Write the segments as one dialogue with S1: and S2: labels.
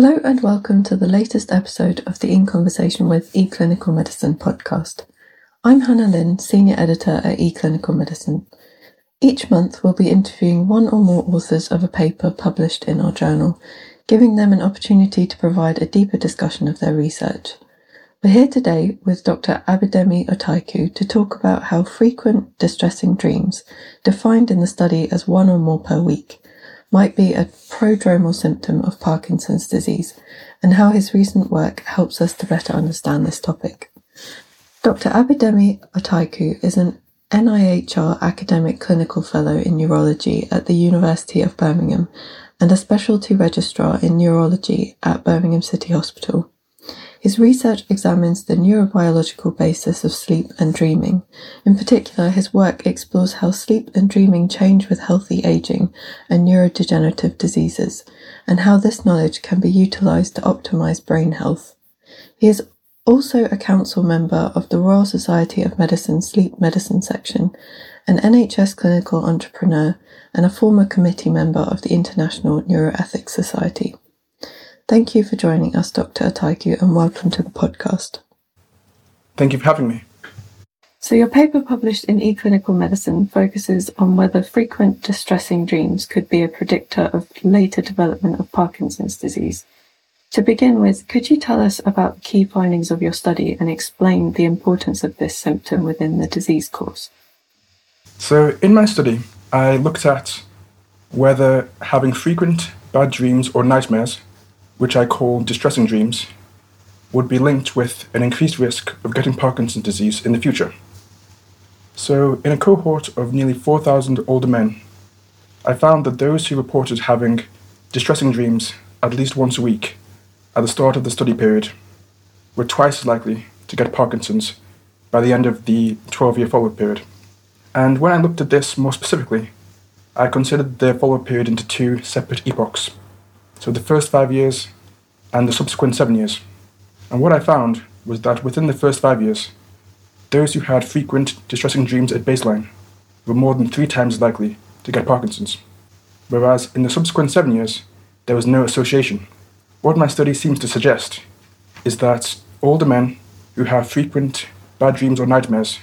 S1: Hello and welcome to the latest episode of the In Conversation with eClinical Medicine podcast. I'm Hannah Lynn, Senior Editor at eClinical Medicine. Each month we'll be interviewing one or more authors of a paper published in our journal, giving them an opportunity to provide a deeper discussion of their research. We're here today with Dr. Abidemi Otaiku to talk about how frequent distressing dreams, defined in the study as one or more per week, might be a prodromal symptom of Parkinson's disease, and how his recent work helps us to better understand this topic. Dr. Abidemi Otaiku is an NIHR Academic Clinical Fellow in Neurology at the University of Birmingham and a Specialty Registrar in Neurology at Birmingham City Hospital. His research examines the neurobiological basis of sleep and dreaming. In particular, his work explores how sleep and dreaming change with healthy aging and neurodegenerative diseases, and how this knowledge can be utilized to optimize brain health. He is also a council member of the Royal Society of Medicine Sleep Medicine Section, an NHS clinical entrepreneur, and a former committee member of the International Neuroethics Society. Thank you for joining us, Dr. Otaiku, and welcome to the podcast.
S2: Thank you for having me.
S1: So, your paper published in eClinical Medicine focuses on whether frequent distressing dreams could be a predictor of later development of Parkinson's disease. To begin with, could you tell us about the key findings of your study and explain the importance of this symptom within the disease course?
S2: So, in my study, I looked at whether having frequent bad dreams or nightmares which I call distressing dreams, would be linked with an increased risk of getting Parkinson's disease in the future. So, in a cohort of nearly 4,000 older men, I found that those who reported having distressing dreams at least once a week at the start of the study period were twice as likely to get Parkinson's by the end of the 12 year follow up period. And when I looked at this more specifically, I considered the follow up period into two separate epochs. So the first five years and the subsequent seven years. And what I found was that within the first five years, those who had frequent distressing dreams at baseline were more than three times likely to get Parkinson's. Whereas in the subsequent seven years, there was no association. What my study seems to suggest is that older men who have frequent bad dreams or nightmares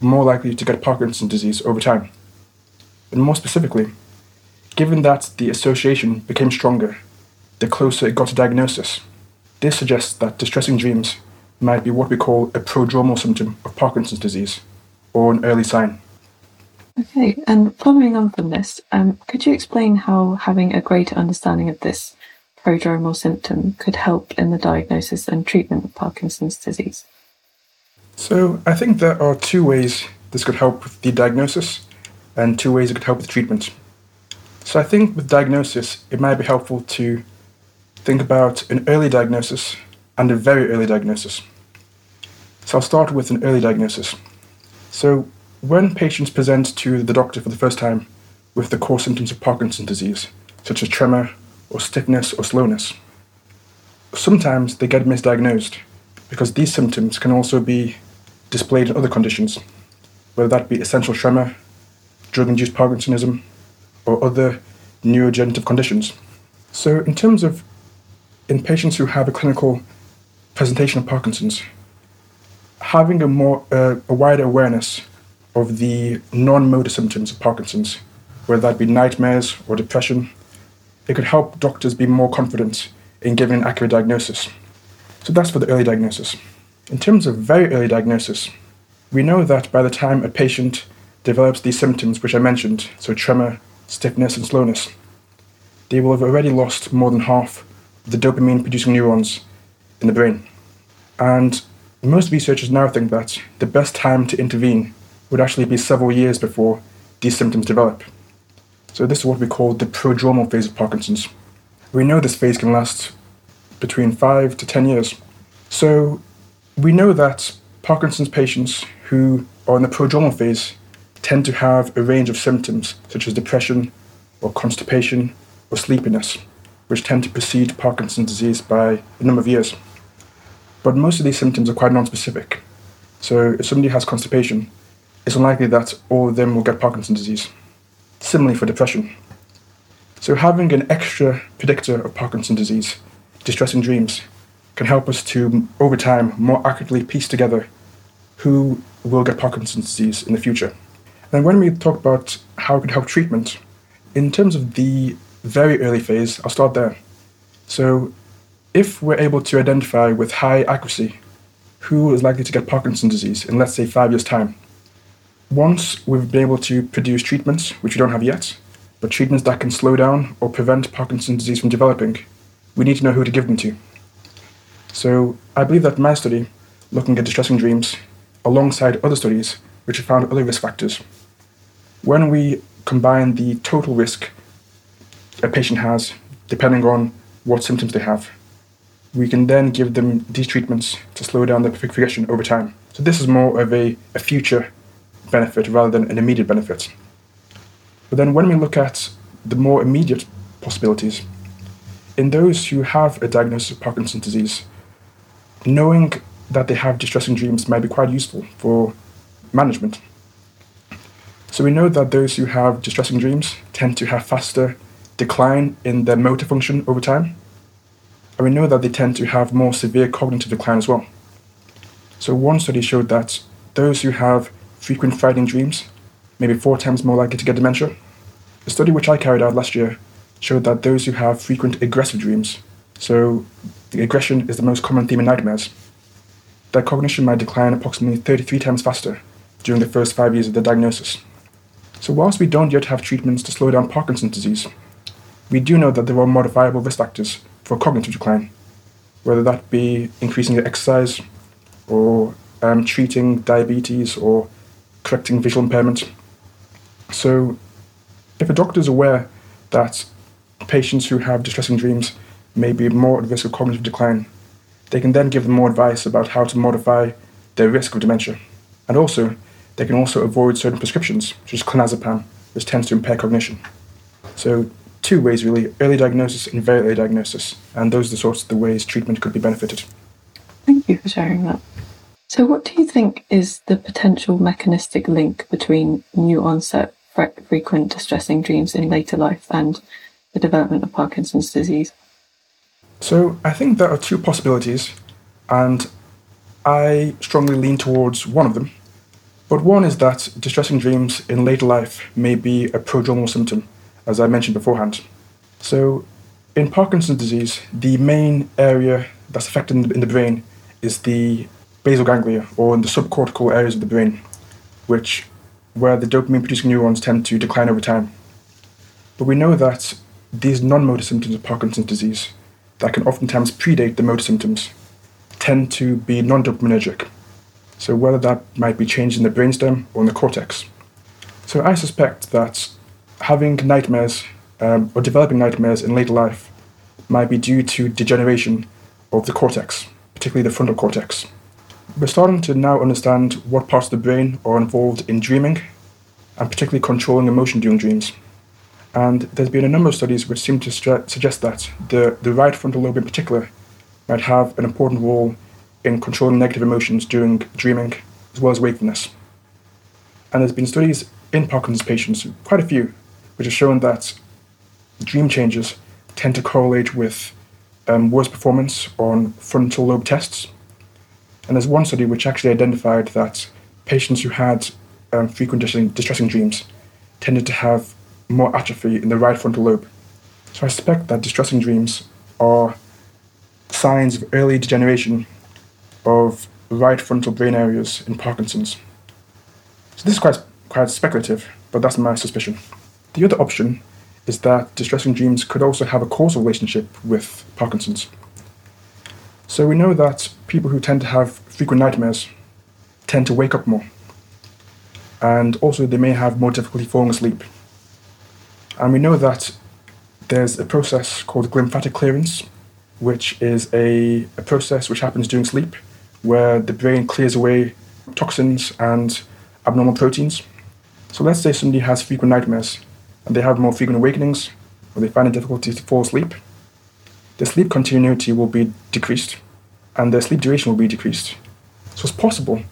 S2: are more likely to get Parkinson's disease over time. And more specifically, Given that the association became stronger the closer it got to diagnosis, this suggests that distressing dreams might be what we call a prodromal symptom of Parkinson's disease, or an early sign.
S1: Okay, and following on from this, um, could you explain how having a greater understanding of this prodromal symptom could help in the diagnosis and treatment of Parkinson's disease?
S2: So, I think there are two ways this could help with the diagnosis and two ways it could help with treatment. So I think with diagnosis, it might be helpful to think about an early diagnosis and a very early diagnosis. So I'll start with an early diagnosis. So when patients present to the doctor for the first time with the core symptoms of Parkinson's disease, such as tremor or stiffness or slowness, sometimes they get misdiagnosed because these symptoms can also be displayed in other conditions, whether that be essential tremor, drug induced Parkinsonism, or other neurodegenerative conditions. So, in terms of in patients who have a clinical presentation of Parkinson's, having a more uh, a wider awareness of the non-motor symptoms of Parkinson's, whether that be nightmares or depression, it could help doctors be more confident in giving an accurate diagnosis. So that's for the early diagnosis. In terms of very early diagnosis, we know that by the time a patient develops these symptoms which I mentioned, so tremor, stiffness, and slowness. They will have already lost more than half the dopamine producing neurons in the brain. And most researchers now think that the best time to intervene would actually be several years before these symptoms develop. So, this is what we call the prodromal phase of Parkinson's. We know this phase can last between 5 to 10 years. So, we know that Parkinson's patients who are in the prodromal phase tend to have a range of symptoms such as depression or constipation or sleepiness, which tend to precede Parkinson's disease by a number of years. But most of these symptoms are quite non-specific. So if somebody has constipation, it's unlikely that all of them will get Parkinson's disease. Similarly for depression. So having an extra predictor of Parkinson's disease distressing dreams can help us to, over time, more accurately piece together who will get Parkinson's disease in the future. And when we talk about how it could help treatment, in terms of the very early phase, I'll start there. So, if we're able to identify with high accuracy who is likely to get Parkinson's disease in, let's say, five years' time, once we've been able to produce treatments, which we don't have yet, but treatments that can slow down or prevent Parkinson's disease from developing, we need to know who to give them to. So, I believe that my study, looking at distressing dreams, alongside other studies which have found other risk factors, when we combine the total risk a patient has, depending on what symptoms they have, we can then give them these treatments to slow down the progression over time. So this is more of a, a future benefit rather than an immediate benefit. But then when we look at the more immediate possibilities, in those who have a diagnosis of Parkinson's disease, knowing that they have distressing dreams might be quite useful for management. So we know that those who have distressing dreams tend to have faster decline in their motor function over time. And we know that they tend to have more severe cognitive decline as well. So one study showed that those who have frequent frightening dreams may be four times more likely to get dementia. A study which I carried out last year showed that those who have frequent aggressive dreams, so the aggression is the most common theme in nightmares, their cognition might decline approximately 33 times faster during the first five years of their diagnosis. So, whilst we don't yet have treatments to slow down Parkinson's disease, we do know that there are modifiable risk factors for cognitive decline, whether that be increasing your exercise, or um, treating diabetes, or correcting visual impairment. So, if a doctor is aware that patients who have distressing dreams may be more at risk of cognitive decline, they can then give them more advice about how to modify their risk of dementia. And also, they can also avoid certain prescriptions, such as clonazepam, which tends to impair cognition. So, two ways really early diagnosis and very early diagnosis. And those are the sorts of the ways treatment could be benefited.
S1: Thank you for sharing that. So, what do you think is the potential mechanistic link between new onset frequent distressing dreams in later life and the development of Parkinson's disease?
S2: So, I think there are two possibilities, and I strongly lean towards one of them. But one is that distressing dreams in later life may be a prodromal symptom, as I mentioned beforehand. So, in Parkinson's disease, the main area that's affected in the brain is the basal ganglia, or in the subcortical areas of the brain, which where the dopamine producing neurons tend to decline over time. But we know that these non motor symptoms of Parkinson's disease, that can oftentimes predate the motor symptoms, tend to be non dopaminergic. So whether that might be changed in the brainstem or in the cortex. So I suspect that having nightmares um, or developing nightmares in later life might be due to degeneration of the cortex, particularly the frontal cortex. We're starting to now understand what parts of the brain are involved in dreaming and particularly controlling emotion during dreams. And there's been a number of studies which seem to suggest that the, the right frontal lobe in particular might have an important role in controlling negative emotions during dreaming as well as wakefulness. And there's been studies in Parkinson's patients, quite a few, which have shown that dream changes tend to correlate with um, worse performance on frontal lobe tests. And there's one study which actually identified that patients who had um, frequent distressing, distressing dreams tended to have more atrophy in the right frontal lobe. So I suspect that distressing dreams are signs of early degeneration of right frontal brain areas in Parkinson's. So this is quite, quite speculative, but that's my suspicion. The other option is that distressing dreams could also have a causal relationship with Parkinson's. So we know that people who tend to have frequent nightmares tend to wake up more. And also they may have more difficulty falling asleep. And we know that there's a process called glymphatic clearance, which is a, a process which happens during sleep where the brain clears away toxins and abnormal proteins. So let's say somebody has frequent nightmares and they have more frequent awakenings or they find it difficult to fall asleep. The sleep continuity will be decreased and the sleep duration will be decreased. So it's possible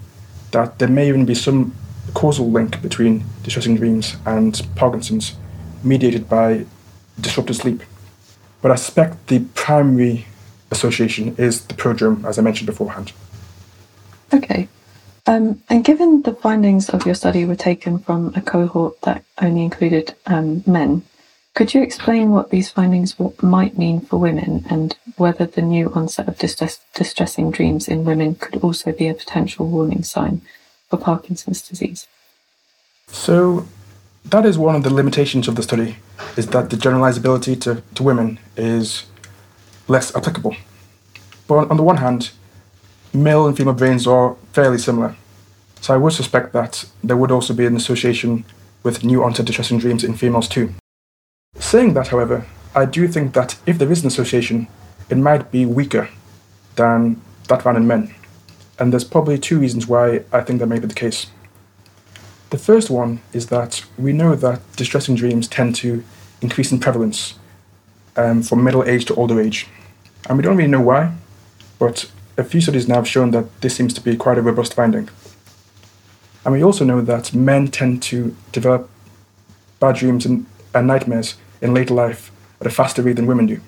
S2: that there may even be some causal link between distressing dreams and Parkinson's mediated by disrupted sleep. But I suspect the primary association is the prodrome, as I mentioned beforehand.
S1: Okay. Um, and given the findings of your study were taken from a cohort that only included um, men, could you explain what these findings might mean for women and whether the new onset of distress, distressing dreams in women could also be a potential warning sign for Parkinson's disease?
S2: So, that is one of the limitations of the study, is that the generalizability to, to women is less applicable. But on the one hand, male and female brains are fairly similar. So I would suspect that there would also be an association with new onset distressing dreams in females too. Saying that, however, I do think that if there is an association, it might be weaker than that found in men. And there's probably two reasons why I think that may be the case. The first one is that we know that distressing dreams tend to increase in prevalence um, from middle age to older age. And we don't really know why, but a few studies now have shown that this seems to be quite a robust finding. And we also know that men tend to develop bad dreams and, and nightmares in later life at a faster rate than women do.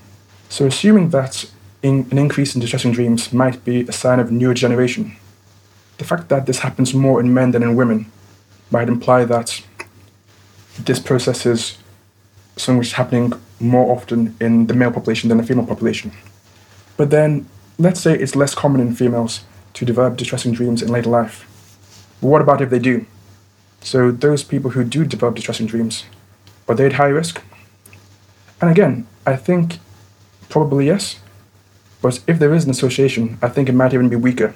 S2: So, assuming that in, an increase in distressing dreams might be a sign of neurodegeneration, the fact that this happens more in men than in women might imply that this process is something which is happening more often in the male population than the female population. But then, let's say it's less common in females to develop distressing dreams in later life. But what about if they do? So, those people who do develop distressing dreams, are they at high risk? And again, I think probably yes. But if there is an association, I think it might even be weaker.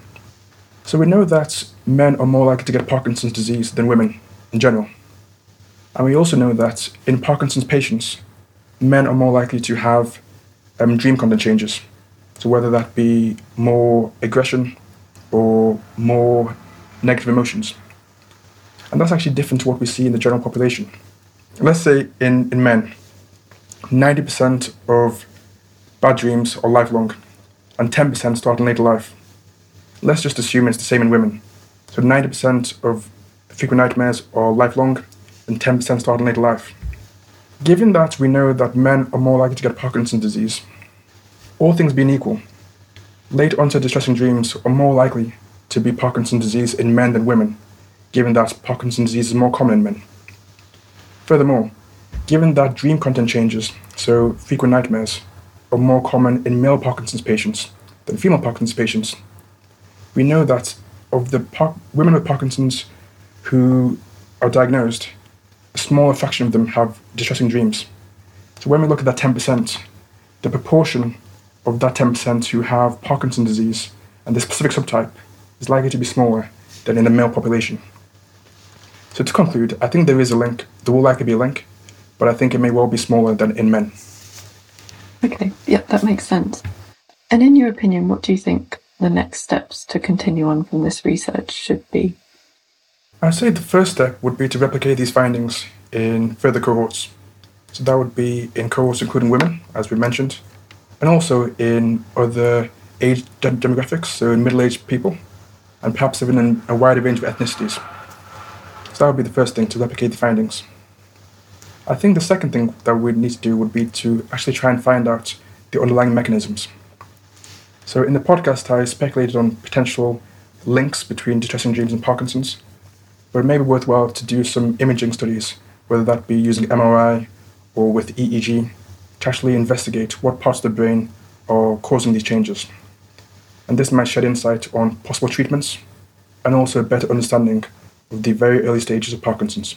S2: So we know that men are more likely to get Parkinson's disease than women in general. And we also know that in Parkinson's patients, men are more likely to have um, dream content changes. So whether that be more aggression or more negative emotions. And that's actually different to what we see in the general population. Let's say in, in men, 90% of bad dreams are lifelong, and 10% start in later life. Let's just assume it's the same in women. So 90% of frequent nightmares are lifelong, and 10% start in later life. Given that we know that men are more likely to get Parkinson's disease, all things being equal, late onset distressing dreams are more likely to be Parkinson's disease in men than women, given that Parkinson's disease is more common in men. Furthermore, Given that dream content changes, so frequent nightmares, are more common in male Parkinson's patients than female Parkinson's patients, we know that of the par- women with Parkinson's who are diagnosed, a smaller fraction of them have distressing dreams. So when we look at that 10%, the proportion of that 10% who have Parkinson's disease and the specific subtype is likely to be smaller than in the male population. So to conclude, I think there is a link, there will likely be a link but I think it may well be smaller than in men.
S1: Okay, yeah, that makes sense. And in your opinion, what do you think the next steps to continue on from this research should be?
S2: I'd say the first step would be to replicate these findings in further cohorts. So that would be in cohorts including women, as we mentioned, and also in other age demographics, so in middle aged people, and perhaps even in a wider range of ethnicities. So that would be the first thing to replicate the findings. I think the second thing that we'd need to do would be to actually try and find out the underlying mechanisms. So in the podcast, I speculated on potential links between distressing dreams and Parkinson's, but it may be worthwhile to do some imaging studies, whether that be using MRI or with EEG, to actually investigate what parts of the brain are causing these changes. And this might shed insight on possible treatments and also a better understanding of the very early stages of Parkinson's.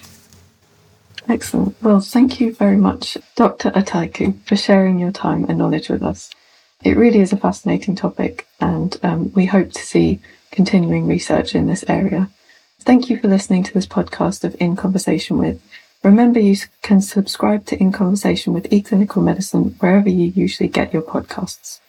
S1: Excellent. Well, thank you very much, Dr. Otaiku, for sharing your time and knowledge with us. It really is a fascinating topic, and um, we hope to see continuing research in this area. Thank you for listening to this podcast of In Conversation with. Remember, you can subscribe to In Conversation with eClinical Medicine wherever you usually get your podcasts.